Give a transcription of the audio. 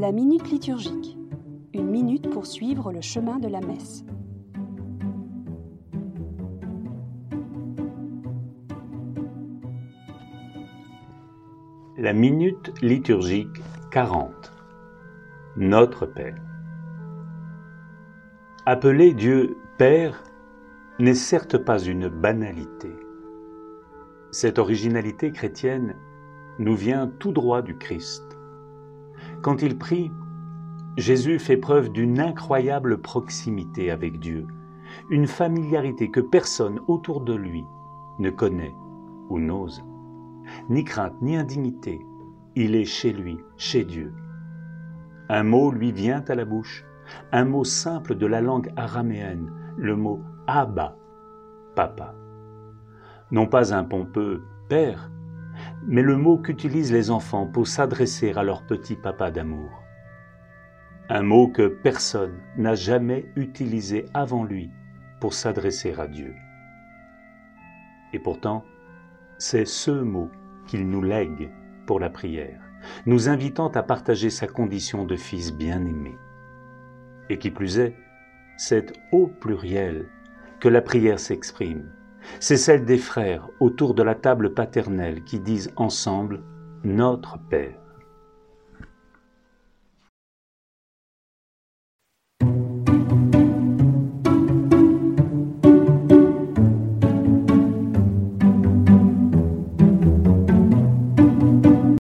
La minute liturgique. Une minute pour suivre le chemin de la messe. La minute liturgique 40. Notre Père. Appeler Dieu Père n'est certes pas une banalité. Cette originalité chrétienne nous vient tout droit du Christ. Quand il prie, Jésus fait preuve d'une incroyable proximité avec Dieu, une familiarité que personne autour de lui ne connaît ou n'ose. Ni crainte, ni indignité, il est chez lui, chez Dieu. Un mot lui vient à la bouche, un mot simple de la langue araméenne, le mot Abba, papa. Non pas un pompeux Père, mais le mot qu'utilisent les enfants pour s'adresser à leur petit papa d'amour. Un mot que personne n'a jamais utilisé avant lui pour s'adresser à Dieu. Et pourtant, c'est ce mot qu'il nous lègue pour la prière, nous invitant à partager sa condition de fils bien-aimé. Et qui plus est, c'est au pluriel que la prière s'exprime, c'est celle des frères autour de la table paternelle qui disent ensemble Notre Père.